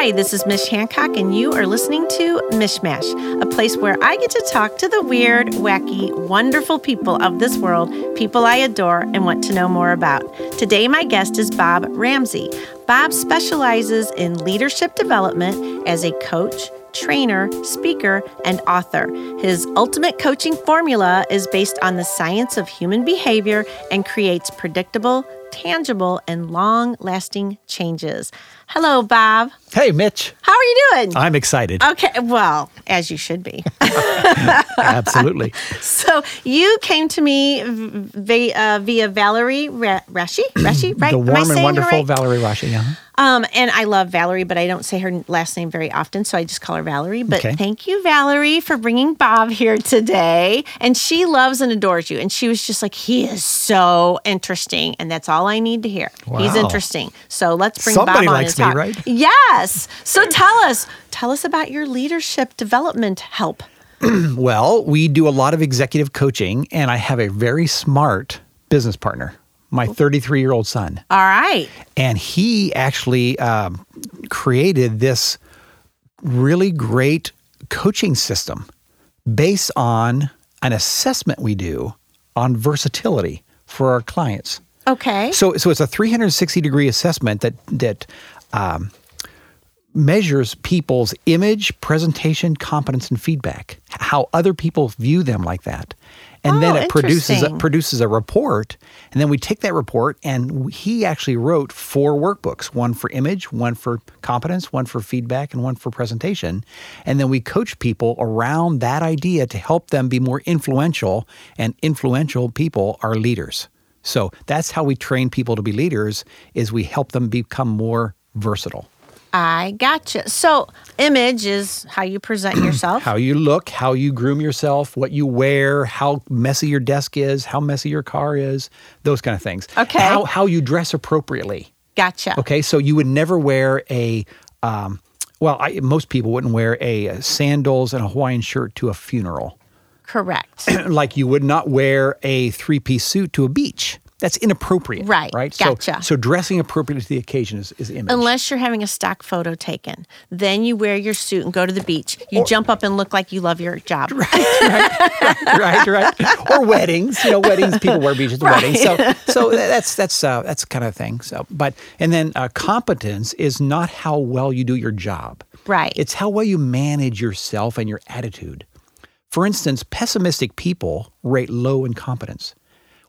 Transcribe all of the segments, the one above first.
Hi, this is Mish Hancock, and you are listening to Mishmash, a place where I get to talk to the weird, wacky, wonderful people of this world, people I adore and want to know more about. Today, my guest is Bob Ramsey. Bob specializes in leadership development as a coach, trainer, speaker, and author. His ultimate coaching formula is based on the science of human behavior and creates predictable, tangible, and long lasting changes. Hello, Bob. Hey, Mitch. How are you doing? I'm excited. Okay, well, as you should be. Absolutely. so you came to me via, uh, via Valerie Rashi, Rashi, right? The warm and wonderful right? Valerie Rashi. Yeah. Um, and I love Valerie, but I don't say her last name very often, so I just call her Valerie. But okay. thank you, Valerie, for bringing Bob here today. And she loves and adores you. And she was just like, he is so interesting, and that's all I need to hear. Wow. He's interesting. So let's bring Somebody Bob on likes me, talk. right? Yes. So tell us, tell us about your leadership development help. well, we do a lot of executive coaching, and I have a very smart business partner my 33 year old son. All right. And he actually um, created this really great coaching system based on an assessment we do on versatility for our clients. Okay. So, so it's a 360 degree assessment that that um, measures people's image, presentation, competence, and feedback. How other people view them like that. And oh, then it produces a, produces a report and then we take that report and he actually wrote four workbooks one for image one for competence one for feedback and one for presentation. And then we coach people around that idea to help them be more influential and influential people are leaders. So that's how we train people to be leaders is we help them become more versatile I gotcha. So, image is how you present yourself, how you look, how you groom yourself, what you wear, how messy your desk is, how messy your car is, those kind of things. Okay. How, how you dress appropriately. Gotcha. Okay. So, you would never wear a, um, well, I, most people wouldn't wear a, a sandals and a Hawaiian shirt to a funeral. Correct. like you would not wear a three piece suit to a beach that's inappropriate. Right. Right. Gotcha. So, so dressing appropriately to the occasion is, is image. Unless you're having a stock photo taken, then you wear your suit and go to the beach. You or, jump up and look like you love your job. Right. Right. right. right. Or weddings. You know, weddings. People wear beaches at right. weddings. So, so that's that's uh, that's kind of thing. So, but and then uh, competence is not how well you do your job. Right. It's how well you manage yourself and your attitude. For instance, pessimistic people rate low in competence.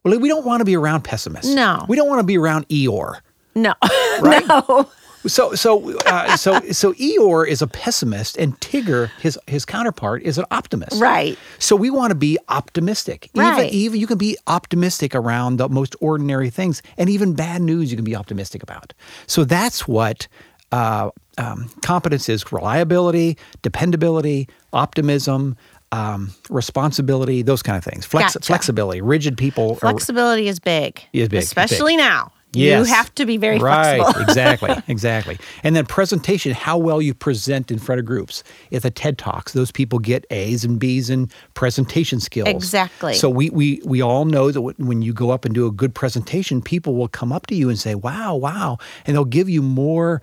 Well, we don't want to be around pessimists. No. We don't want to be around Eeyore. No. Right? no. So so uh, so so Eeyore is a pessimist, and Tigger, his his counterpart, is an optimist. Right. So we want to be optimistic. Right. Even, even you can be optimistic around the most ordinary things, and even bad news you can be optimistic about. So that's what uh, um, competence is: reliability, dependability, optimism um, responsibility, those kind of things. Flex- gotcha. Flexibility. Rigid people. Flexibility are, is big. Is big. Especially big. now. Yes. You have to be very right. flexible. exactly. Exactly. And then presentation, how well you present in front of groups. At the TED Talks, those people get A's and B's in presentation skills. Exactly. So we, we, we all know that when you go up and do a good presentation, people will come up to you and say, wow, wow. And they'll give you more,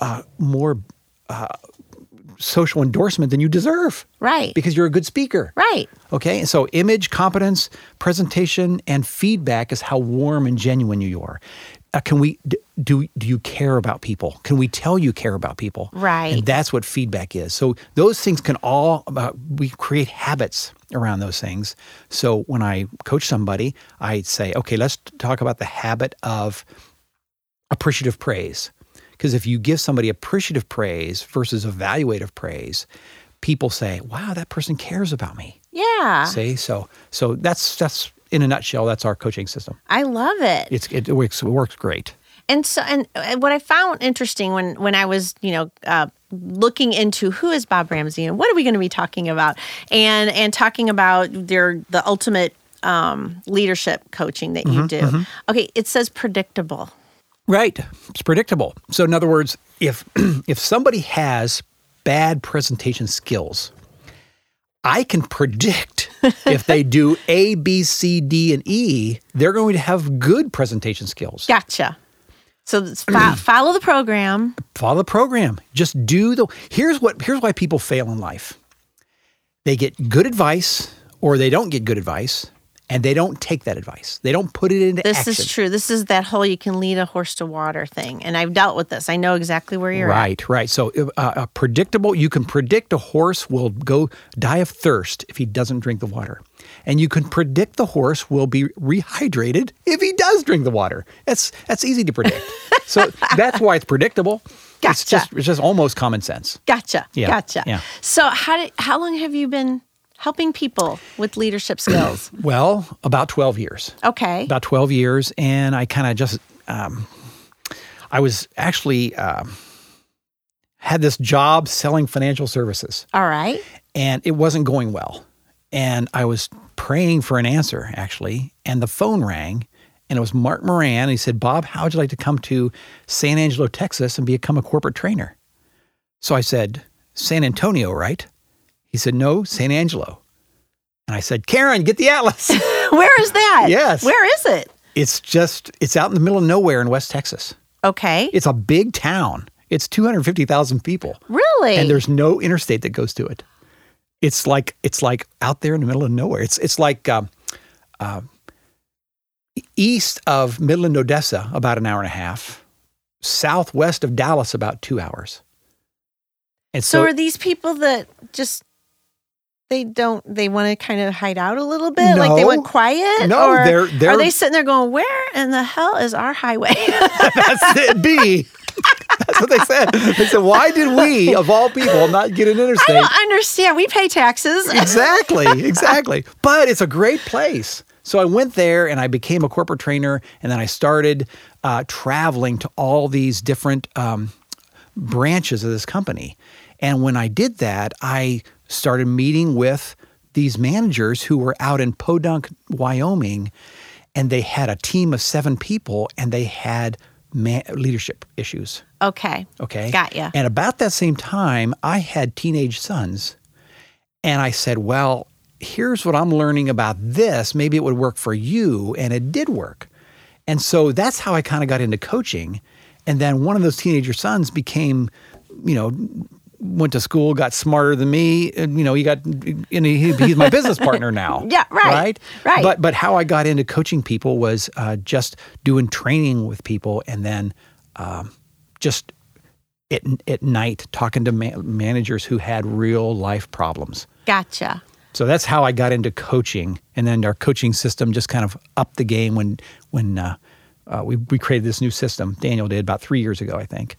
uh, more uh, social endorsement than you deserve. Right. Because you're a good speaker. Right. Okay. So image, competence, presentation, and feedback is how warm and genuine you are. Uh, can we do do you care about people? Can we tell you care about people? Right. And that's what feedback is. So those things can all uh, we create habits around those things. So when I coach somebody, I say, okay, let's talk about the habit of appreciative praise. Because if you give somebody appreciative praise versus evaluative praise, people say, "Wow, that person cares about me." Yeah. See, so so that's that's in a nutshell. That's our coaching system. I love it. It's it, works it works great. And so, and what I found interesting when when I was, you know, uh, looking into who is Bob Ramsey and what are we going to be talking about, and and talking about their the ultimate um, leadership coaching that you mm-hmm, do. Mm-hmm. Okay, it says predictable. Right. It's predictable. So in other words, if if somebody has bad presentation skills, I can predict if they do A, B, C, D, and E, they're going to have good presentation skills. Gotcha. So fo- follow the program. Follow the program. Just do the. Here's what. Here's why people fail in life. They get good advice, or they don't get good advice, and they don't take that advice. They don't put it into This action. is true. This is that whole you can lead a horse to water thing. And I've dealt with this. I know exactly where you're at. Right, right. So, uh, a predictable, you can predict a horse will go die of thirst if he doesn't drink the water. And you can predict the horse will be rehydrated if he does drink the water. That's that's easy to predict. so that's why it's predictable. It's Gotcha. just it's just almost common sense. Gotcha. Yeah, Gotcha. yeah. So how did, how long have you been helping people with leadership skills? Well, about 12 years. Okay. About 12 years and I kind of just um, I was actually um, had this job selling financial services. All right. and it wasn't going well. And I was praying for an answer, actually, and the phone rang, and it was Mark Moran. And he said, Bob, how would you like to come to San Angelo, Texas, and become a corporate trainer? So I said, San Antonio, right? He said, No, San Angelo. And I said, Karen, get the atlas. Where is that? Yes. Where is it? it's just, it's out in the middle of nowhere in West Texas. Okay. It's a big town. It's 250,000 people. really? and there's no interstate that goes to it. It's like it's like out there in the middle of nowhere. It's it's like um, uh, east of Midland, Odessa, about an hour and a half. Southwest of Dallas, about two hours. And so, so, are these people that just they don't they want to kind of hide out a little bit, like they No. want quiet? No, or they're- they're- are they sitting there going, "Where in the hell is our highway?" that's it. B. That's what they said. They said, "Why did we, of all people, not get an interstate I interstate?" don't understand. We pay taxes. exactly, exactly. But it's a great place. So I went there and I became a corporate trainer, and then I started uh, traveling to all these different um, branches of this company. And when I did that, I started meeting with these managers who were out in Podunk, Wyoming, and they had a team of seven people, and they had ma- leadership issues. okay. Okay. Got ya. And about that same time, I had teenage sons. And I said, well, here's what I'm learning about this. Maybe it would work for you. And it did work. And so that's how I kind of got into coaching. And then one of those teenager sons became, you know, went to school, got smarter than me. And, you know, he got, and he, he's my business partner now. Yeah, right, Right. right. But but how I got into coaching people was uh, just doing training with people, and then um, just at, at night talking to ma- managers who had real life problems. Gotcha. So that's how I got into coaching, and then our coaching system just kind of upped the game when when uh, uh, we we created this new system. Daniel did about three years ago, I think.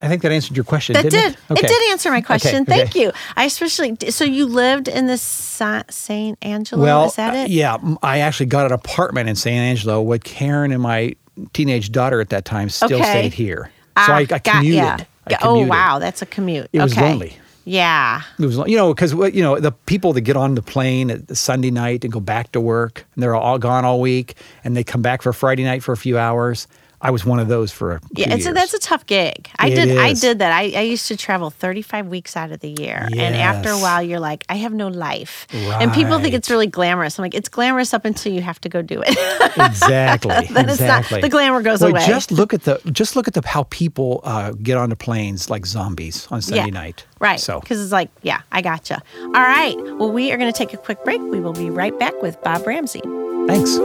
I think that answered your question. That didn't did. It, Okay. It did answer my question. okay. Thank you. I especially so you lived in the Sa- Saint Angelo. Well, is that uh, it? yeah, I actually got an apartment in San Angelo. With Karen and my teenage daughter at that time still Okay. stayed here, Ah, so I, I got commuted. ya. I Got- Oh wow, that's a commute. It was okay. lonely. Yeah. It was, you know, because you know the people that get on the plane at the Sunday night and go back to work, and they're all gone all week, and they come back for Friday night for a few hours. I was one of those for a Yeah, a, that's a tough gig. I It did I did that. I, I used to travel 35 weeks out of the year. And after a while you're like, I have no life. Right. And people think it's really glamorous. I'm like, it's glamorous up until you have to go do it. exactly. then it's not exactly. the glamour goes Well, away. just look at the just look at the how people uh, get onto planes like zombies on Sunday night. Right. So Because it's like, yeah, I gotcha. All right. Well, we are going to take a quick break. We will be right back with Bob Ramsey. thanks.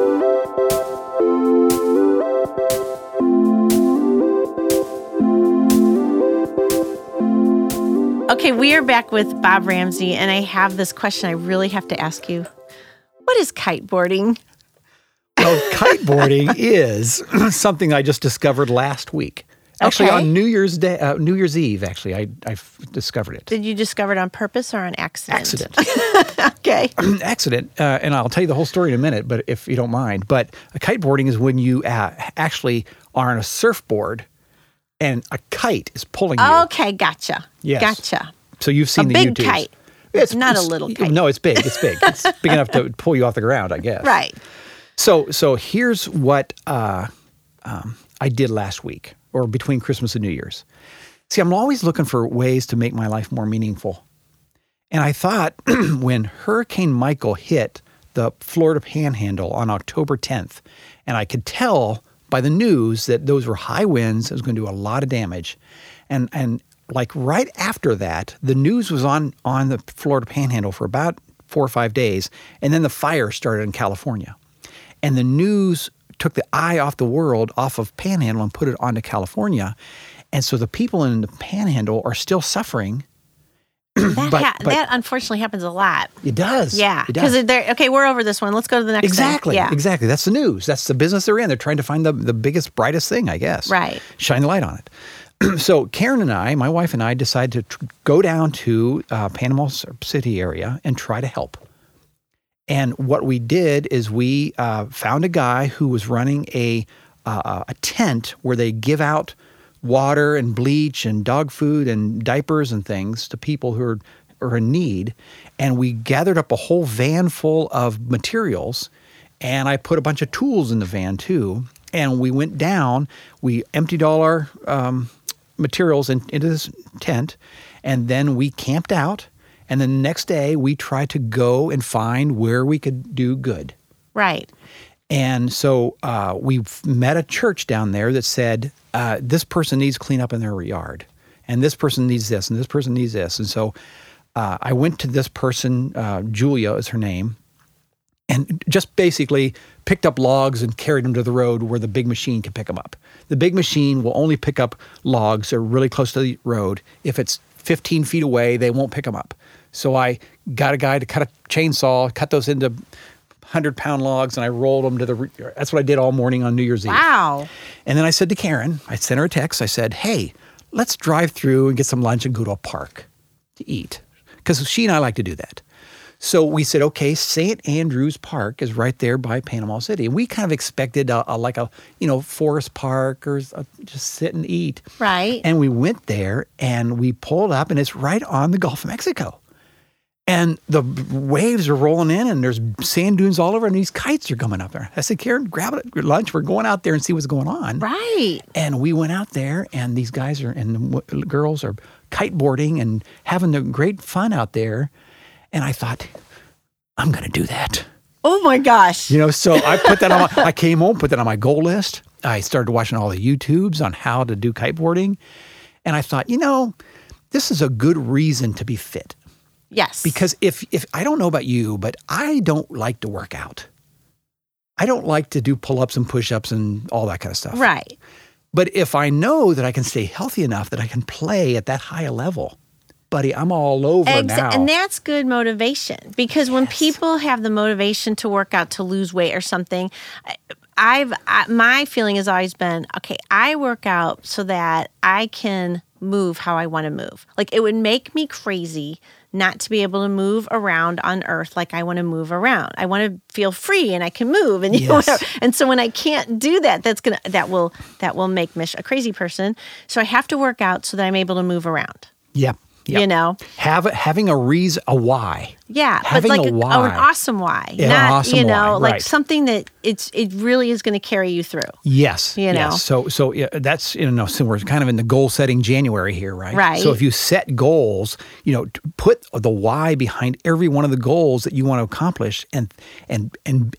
Okay, we are back with Bob Ramsey, and I have this question I really have to ask you. What is kiteboarding? Well, kiteboarding is something I just discovered last week. Actually, Okay. on New Year's Day, uh, New Year's Eve. Actually, I I discovered it. Did you discover it on purpose or on accident? Accident. okay. accident, uh, and I'll tell you the whole story in a minute, but if you don't mind. But kiteboarding is when you uh, actually are on a surfboard, and a kite is pulling you. Okay, gotcha. Yes. Gotcha. So you've seen the big YouTubes. kite. It's not a little kite. No, it's big. It's big. It's big enough to pull you off the ground, I guess. Right. So, so here's what uh, um, I did last week, or between Christmas and New Year's. See, I'm always looking for ways to make my life more meaningful. And I thought when Hurricane Michael hit the Florida Panhandle on October 10th, and I could tell by the news that those were high winds. It was going to do a lot of damage, and and like right after that, the news was on on the Florida Panhandle for about four or five days, and then the fire started in California, and the news took the eye off the world, off of Panhandle, and put it onto California, and so the people in the Panhandle are still suffering. That, But- ha- but- that unfortunately happens a lot. It does, Yeah, because they're okay. We're over this one. Let's go to the next. thing. Exactly. Yeah. Exactly. That's the news. That's the business they're in. They're trying to find the, the biggest, brightest thing, I guess. Right. Shine the light on it. so Karen and I, my wife and I, decided to tr- go down to uh, Panama City area and try to help. And what we did is we uh, found a guy who was running a uh, a tent where they give out water and bleach and dog food and diapers and things to people who are, are in need. And we gathered up a whole van full of materials, and I put a bunch of tools in the van too. And we went down. We emptied all our um, materials in, into this tent, and then we camped out. And the next day, we tried to go and find where we could do good. Right. And so uh, we met a church down there that said, uh, this person needs cleanup in their yard, and this person needs this, and this person needs this. And so uh, I went to this person, uh, Julia is her name, and just basically picked up logs and carried them to the road where the big machine can pick them up. The big machine will only pick up logs that are really close to the road. If it's 15 feet away, they won't pick them up. So I got a guy to cut a chainsaw, cut those into 100 pound logs, and I rolled them to the. re- That's what I did all morning on New Year's Eve. Wow. And then I said to Karen, I sent her a text. I said, hey, let's drive through and get some lunch and go to a park to eat. Because she and I like to do that. So we said, okay, St. Andrews Park is right there by Panama City. And we kind of expected a, a- like a, you know, forest park or uh, just sit and eat. Right. And we went there and we pulled up and it's right on the Gulf of Mexico. And the waves are rolling in and there's sand dunes all over and these kites are coming up there. I said, Karen, grab it lunch. We're going out there and see what's going on. right. And we went out there, and these guys are and the w- girls are kiteboarding and having the great fun out there. And I thought, I'm going to do that. Oh my gosh. You know, so I put that on. My, I came home, put that on my goal list. I started watching all the YouTubes on how to do kiteboarding, and I thought, you know, this is a good reason to be fit. Yes. Because if if I don't know about you, but I don't like to work out. I don't like to do pull-ups and push-ups and all that kind of stuff. right. But if I know that I can stay healthy enough that I can play at that high level, buddy, I'm all over Exa- now. And that's good motivation because when people have the motivation to work out to lose weight or something, I've I, my feeling has always been okay. I work out so that I can move how I want to move. Like it would make me crazy not to be able to move around on earth like I want to move around. I want to feel free and I can move and you know, Yes. whatever. And so when I can't do that, that's gonna that will that will make Mish a crazy person. So I have to work out so that I'm able to move around. yep. Yep. You know. Have having a reason, a why. Yeah, Having but like a a- why. oh, an awesome why, Yeah, not awesome you know, why, like right. something that it's it really is going to carry you through. Yes. You know? Yes. So so yeah, that's you know so we're kind of in the goal setting January here, right? Right. So if you set goals, you know, put the why behind every one of the goals that you want to accomplish, and and and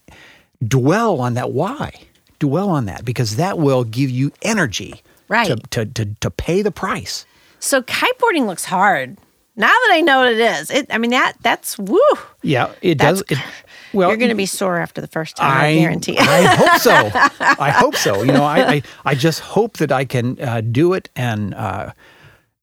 dwell on that why. Dwell on that because that will give you energy. Right. To to to, to pay the price. So kiteboarding looks hard. Now that I know what it is, it I mean that that's woo. Yeah, it That's- does. It, well, You're going to be sore after the first time, I, I guarantee. I hope so. I hope so. You know, I I, I just hope that I can uh, do it, and uh,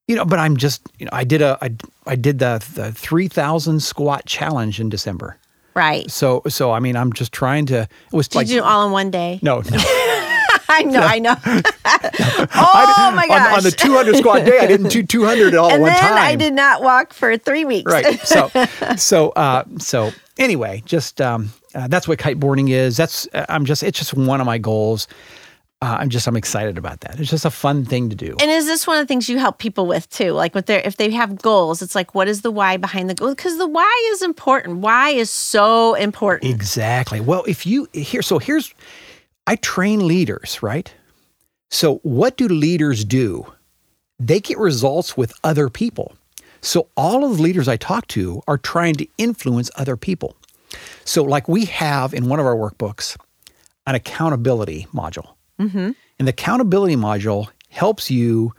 you know, but I'm just you know, I did a I, I did the the three thousand squat challenge in December. right. So so I mean, I'm just trying to. It was Did like you do it all in one day? no no. I know, I know. oh my gosh. on, on the 200 squat day, I didn't do 200 all at and one then time. I did not walk for three weeks. right so so uh so anyway just um uh, that's what kiteboarding is that's uh, i'm just it's just one of my goals uh, i'm just i'm excited about that it's just a fun thing to do And is this one of the things you help people with too? Like with their if they have goals, it's like what is the why behind the goal? Because the why is important. Why is so important. exactly well if you here so here's i train leaders right so what do leaders do they get results with other people so all of the leaders i talk to are trying to influence other people so like we have in one of our workbooks an accountability module mm-hmm. And the accountability module helps you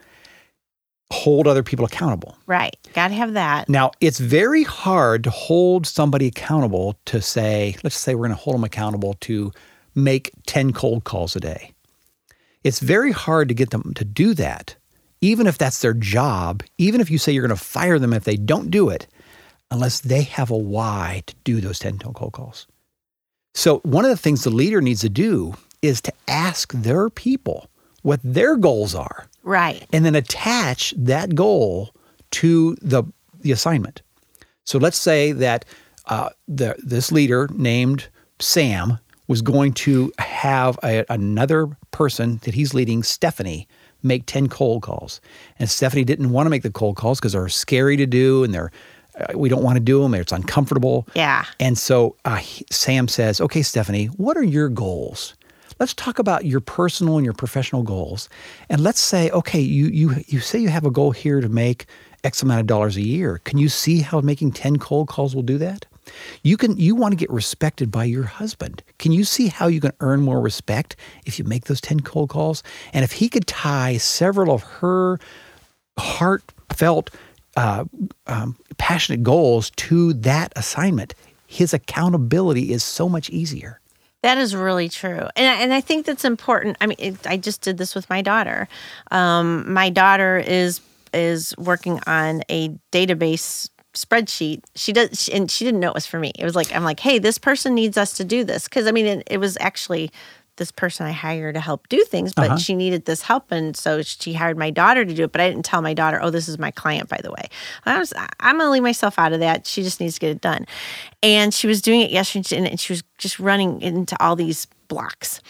hold other people accountable. Right. Got to have that. Now, it's very hard to hold somebody accountable to say, let's say we're going to hold them accountable to make 10 cold calls a day. It's very hard to get them to do that, even if that's their job, even if you say you're going to fire them if they don't do it, unless they have a why to do those 10 cold calls. So, one of the things the leader needs to do is to ask their people what their goals are Right. and then attach that goal to the, the assignment. So let's say that uh, the, this leader named Sam was going to have a, another person that he's leading, Stephanie, make 10 cold calls. And Stephanie didn't want to make the cold calls because they're scary to do and they're, uh, we don't want to do them, it's uncomfortable. Yeah. And so uh, he- Sam says, Okay, Stephanie, what are your goals? Let's talk about your personal and your professional goals. And let's say, okay, you, you, you say you have a goal here to make X amount of dollars a year. Can you see how making 10 cold calls will do that? You can you want to get respected by your husband. Can you see how you can earn more respect if you make those 10 cold calls? And if he could tie several of her heartfelt, uh, um, passionate goals to that assignment, his accountability is so much easier. That is really true, and I- and I think that's important. I mean, it, I just did this with my daughter. Um, my daughter is is working on a database spreadsheet. She does, she, and she didn't know it was for me. It was like I'm like, hey, this person needs us to do this because I mean, it, it was actually this person I hired to help do things, but uh-huh. she needed this help, and so she hired my daughter to do it. But I didn't tell my daughter, oh, this is my client, by the way. I was, I'm gonna leave myself out of that. She just needs to get it done, and she was doing it yesterday, and she was just running into all these blocks,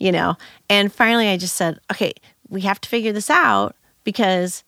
you know. And finally, I just said, okay, we have to figure this out because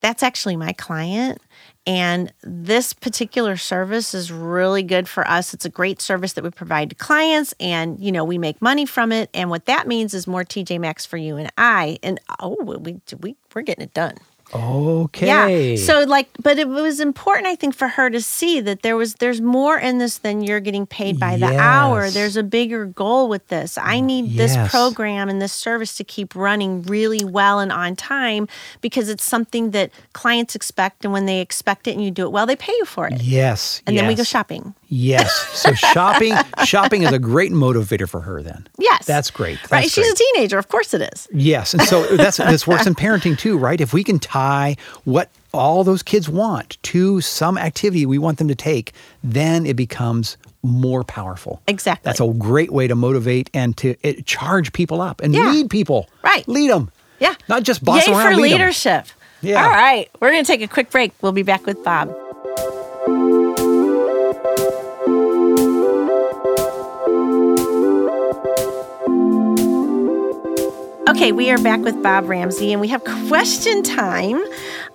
that's actually my client. And this particular service is really good for us. It's a great service that we provide to clients and, you know, we make money from it. And what that means is more TJ Maxx for you and I. And oh, we, we, we're getting it done. Okay. Yeah. So like, but it was important, I think, for her to see that there was there's more in this than you're getting paid by the hour. There's a bigger goal with this. I mm, need this program and this service to keep running really well and on time because it's something that clients expect, and when they expect it and you do it well, they pay you for it. yes. And then we go shopping. Yes. So shopping shopping is a great motivator for her then. Yes. That's great. right. That's She's great. a teenager. Of course it is. Yes, and so that's this works in parenting too, right? If we can tie what all those kids want to some activity we want them to take, then it becomes more powerful. Exactly. That's a great way to motivate and to it, charge people up and Yeah. lead people. Right. Lead them. Yeah. Not just boss Yay around. for leadership. Yeah. All right. We're going to take a quick break. We'll be back with Bob. Okay, we are back with Bob Ramsey and we have question time.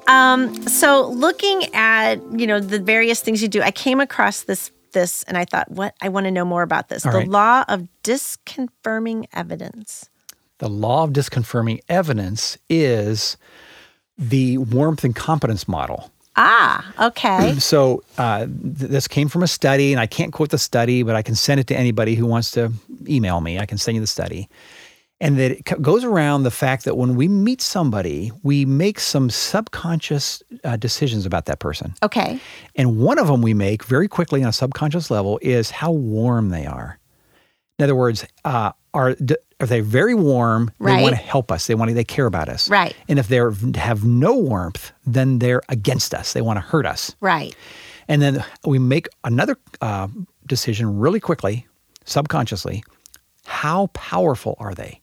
Um, so looking at, you know, the various things you do, I came across this this and I thought, what I want to know more about this. All the right. law of disconfirming evidence. The law of disconfirming evidence is the warmth and competence model. Ah, okay. So uh, th- this came from a study, and I can't quote the study, but I can send it to anybody who wants to email me. I can send you the study. And that it goes around the fact that when we meet somebody, we make some subconscious uh, decisions about that person. Okay. And one of them we make very quickly on a subconscious level is how warm they are. In other words, uh, are d- are they very warm? Right. They want to help us. They want to. They care about us. Right. And if they have no warmth, then they're against us. They want to hurt us. Right. And then we make another uh, decision really quickly, subconsciously. How powerful are they?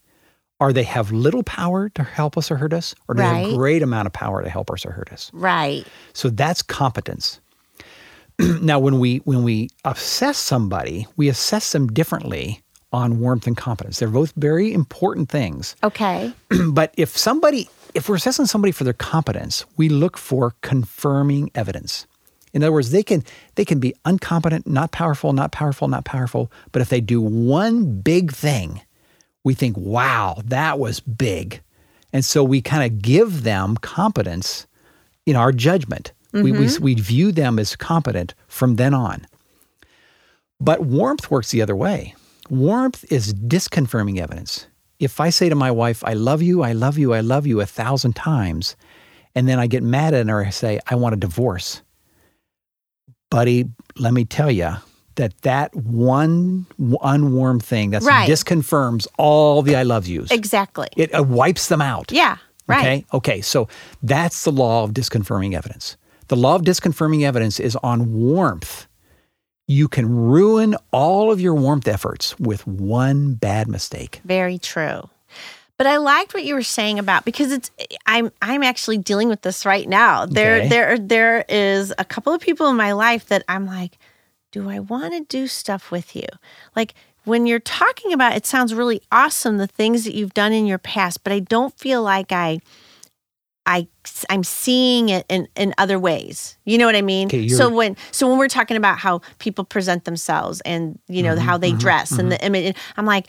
Are they have little power to help us or hurt us, or do they have a great amount of power to help us or hurt us? Right. So that's competence. now, when we when we assess somebody, we assess them differently on warmth and competence. They're both very important things. Okay. but if somebody, if we're assessing somebody for their competence, we look for confirming evidence. In other words, they can they can be uncompetent, not powerful, not powerful, not powerful. But if they do one big thing, we think, "Wow, that was big," and so we kind of give them competence in our judgment. We, we mm-hmm. we view them as competent from then on. But warmth works the other way. Warmth is disconfirming evidence. If I say to my wife, I love you, I love you, I love you a thousand times, and then I get mad at her and say, I want a divorce, buddy, let me tell you that that one unwarm thing that Right. disconfirms all the I love yous. Exactly. It uh, wipes them out. yeah. Right. Okay. Okay. So that's the law of disconfirming evidence. The law of disconfirming evidence is on warmth. You can ruin all of your warmth efforts with one bad mistake. Very true. But I liked what you were saying about because it's I'm I'm actually dealing with this right now. There Okay. there there is a couple of people in my life that I'm like, do I want to do stuff with you? Like when you're talking about it sounds really awesome the things that you've done in your past, but I don't feel like I I I'm seeing it in, in other ways. You know what I mean? Okay, so when so when we're talking about how people present themselves and you know mm-hmm, how they mm-hmm, dress and the mm-hmm. image, I'm like,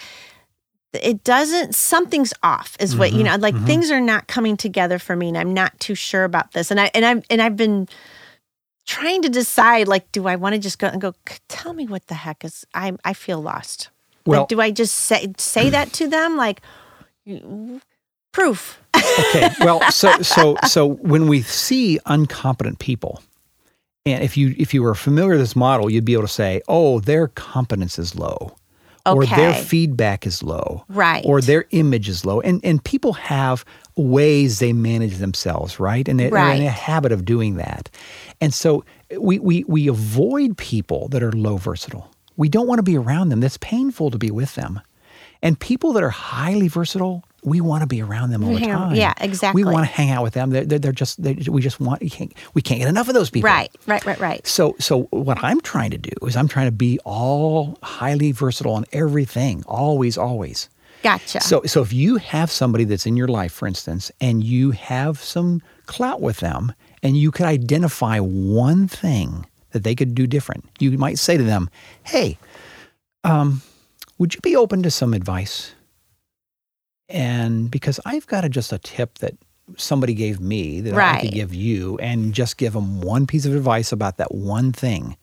it doesn't. Something's off, is what you know. Like things are not coming together for me, and I'm not too sure about this. And I and I and I've been trying to decide. Like, do I want to just go and go? Tell me what the heck is. I I feel lost. Well- like, do I just say say that to them? Like, proof. Okay. Well, so so so when we see incompetent people, and if you if you were familiar with this model, you'd be able to say, "Oh, their competence is low." Or their feedback is low. Right. Or their image is low. And and people have ways they manage themselves, right? And they- they're in a habit of doing that. And so we we we avoid people that are low versatile. We don't want to be around them. That's painful to be with them. And people that are highly versatile, we want to be around them all the time. Yeah, exactly. We want to hang out with them. They're, they're, they're just they, we just want you can't, we can't get enough of those people. Right. Right. Right. Right. So so what I'm trying to do is I'm trying to be all highly versatile on everything, always, always. Gotcha. So so if you have somebody that's in your life, for instance, and you have some clout with them, and you could identify one thing that they could do different, you might say to them, "Hey, um, would you be open to some advice?" And because I've got a, just a tip that somebody gave me that I Right. could give you, and just give them one piece of advice about that one thing.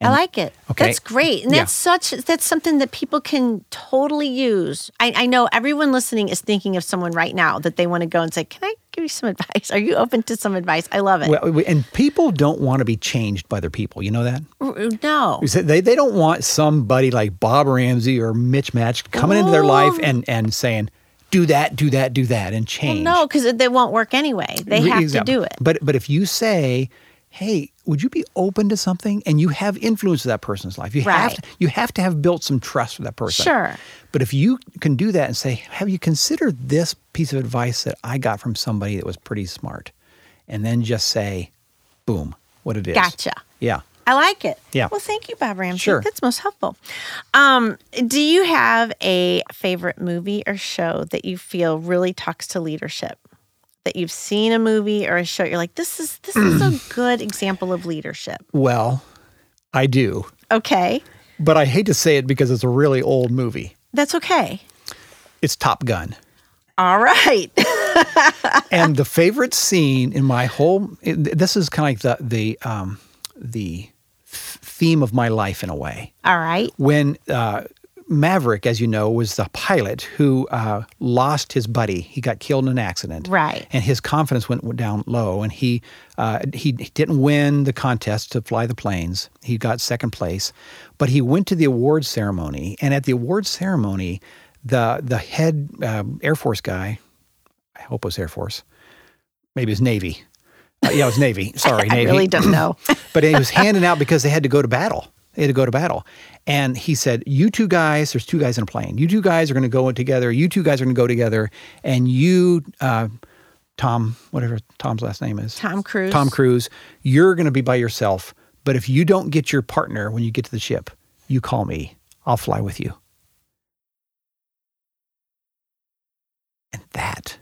I like it. Okay. That's great. And Yeah. that's such that's something that people can totally use. I, I know everyone listening is thinking of someone right now that they want to go and say, Can I give you some advice? Are you open to some advice? I love it. Well, and people don't want to be changed by their people. You know that? Uh, no. They, they don't want somebody like Bob Ramsey or Mitch Match coming into their life and, and saying, do that, do that, do that, and Well, change. no, because they won't work anyway. They have to do it. But but if you say, "Hey, would you be open to something?" and you have influence of that person's life, you have to, you have to have built some trust with that person. Sure. But if you can do that and say, "Have you considered this piece of advice that I got from somebody that was pretty smart?" and then just say, "Boom, what it is." Gotcha. Yeah. I like it. Yeah. Well, thank you, Bob Ramsey. Sure. That's most helpful. Um, do you have a favorite movie or show that you feel really talks to leadership? That you've seen a movie or a show, you're like, this is this is a good example of leadership. Well, I do, Okay. but I hate to say it because it's a really old movie. That's okay. It's Top Gun. All right. and the favorite scene in my whole this is kind of like the the um, the theme of my life in a way. All right. When uh, Maverick, as you know, was the pilot who uh, lost his buddy. He got killed in an accident. Right. And his confidence went down low, and he uh, he didn't win the contest to fly the planes. He got second place, but he went to the awards ceremony, and at the awards ceremony, the the head um, Air Force guy, I hope it was Air Force, maybe it was Navy. Uh, yeah, it was Navy. Sorry, I Navy. really don't know. but he was handing out because they had to go to battle. They had to go to battle. And he said, You two guys, there's two guys in a plane. You two guys are going to go together. You two guys are going to go together. And you, uh, Tom, whatever Tom's last name is, Tom Cruise. Tom Cruise, you're going to be by yourself. But if you don't get your partner when you get to the ship, you call me. I'll fly with you. And that,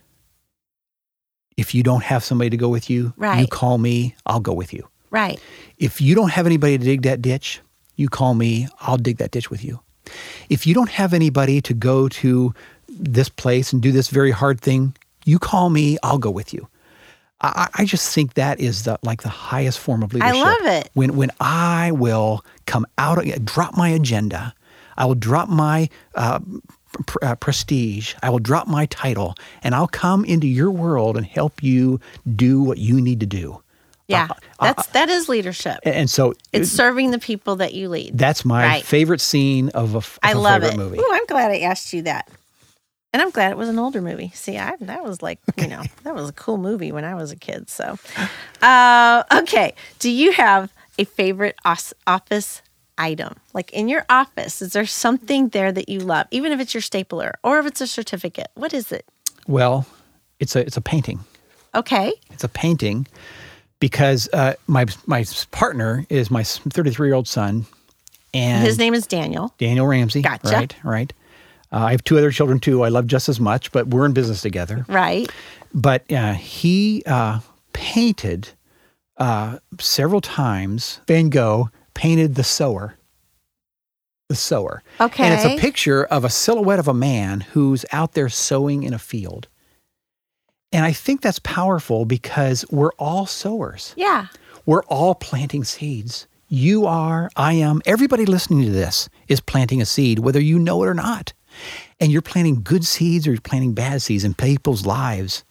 if you don't have somebody to go with you, you call me. I'll go with you. Right. If you don't have anybody to dig that ditch, you call me, I'll dig that ditch with you. If you don't have anybody to go to this place and do this very hard thing, you call me, I'll go with you. I, I just think that is the like the highest form of leadership. I love it. When when I will come out, drop my agenda, I will drop my uh, pr- uh, prestige. I will drop my title and I'll come into your world and help you do what you need to do. Yeah, Uh, that's that is leadership. And, so It's serving the people that you lead. that's my Right. favorite scene of a, f- I of a love favorite it. movie. Ooh, I'm glad I asked you that. And I'm glad it was an older movie. See, I that was like, you know, that was a cool movie when I was a kid. So, uh, okay. Do you have a favorite office item? Like in your office, is there something there that you love, even if it's your stapler or if it's a certificate? What is it? Well, it's a it's a painting. Okay. It's a painting because uh, my my partner is my 33 year old son, and His name is Daniel. Daniel Ramsey. Gotcha. Right, right. Uh, I have two other children too. I love just as much, but we're in business together. Right. But uh, he uh, painted uh, several times. Van Gogh painted the sower. The sower. Okay. And it's a picture of a silhouette of a man who's out there sowing in a field. And I think that's powerful because we're all sowers. Yeah. We're all planting seeds. You are, I am, everybody listening to this is planting a seed, whether you know it or not. And you're planting good seeds or you're planting bad seeds in people's lives.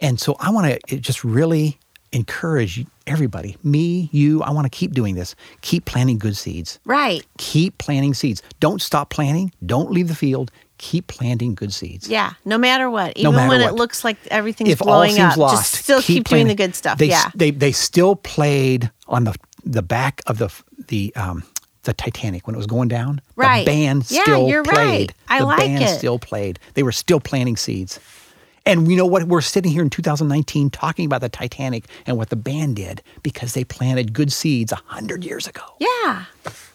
And so I want to eh, just really encourage everybody, me, you, I want to keep doing this. Keep planting good seeds. Right. Keep planting seeds. Don't stop planting. Don't leave the field. Keep planting good seeds. Yeah. No matter what, even matter when what. it looks like everything's if blowing seems up, lost, just still keep, doing the good stuff. They, yeah. they they still played on the the back of the the um the Titanic when it was going down. Right. The band Yeah, still you're played. right. I like it. the like band it. still played. They were still planting seeds. And you know what? We're sitting here in 2019 talking about the Titanic and what the band did because they planted good seeds a hundred years ago. Yeah.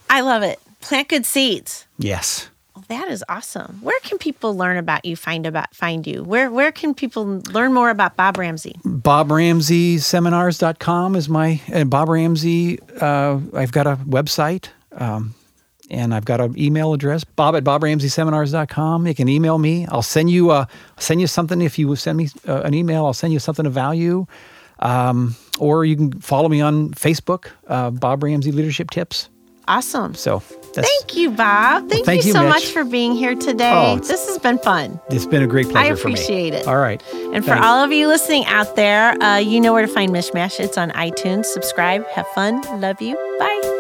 I love it. Plant good seeds. Yes. That is awesome. Where can people learn about you, find about find you? Where where can people learn more about Bob Ramsey? BobRamseySeminars.com is my and Bob Ramsey. Uh, I've got a website. Um, and I've got an email address, bob at bobramseyseminars.com. You can email me. I'll send you uh, send you something. If you send me uh, an email, I'll send you something of value. Um, or you can follow me on Facebook, uh, Bob Ramsey Leadership Tips. Awesome. So that's, Thank you, Bob. Thank, thank you, you, so Mitch. much for being here today. Oh, this has been fun. it's been a great pleasure for me. appreciate it. All right. And for all of you listening out there, uh, you know where to find Mishmash. It's on iTunes. Subscribe. Have fun. Love you. Bye.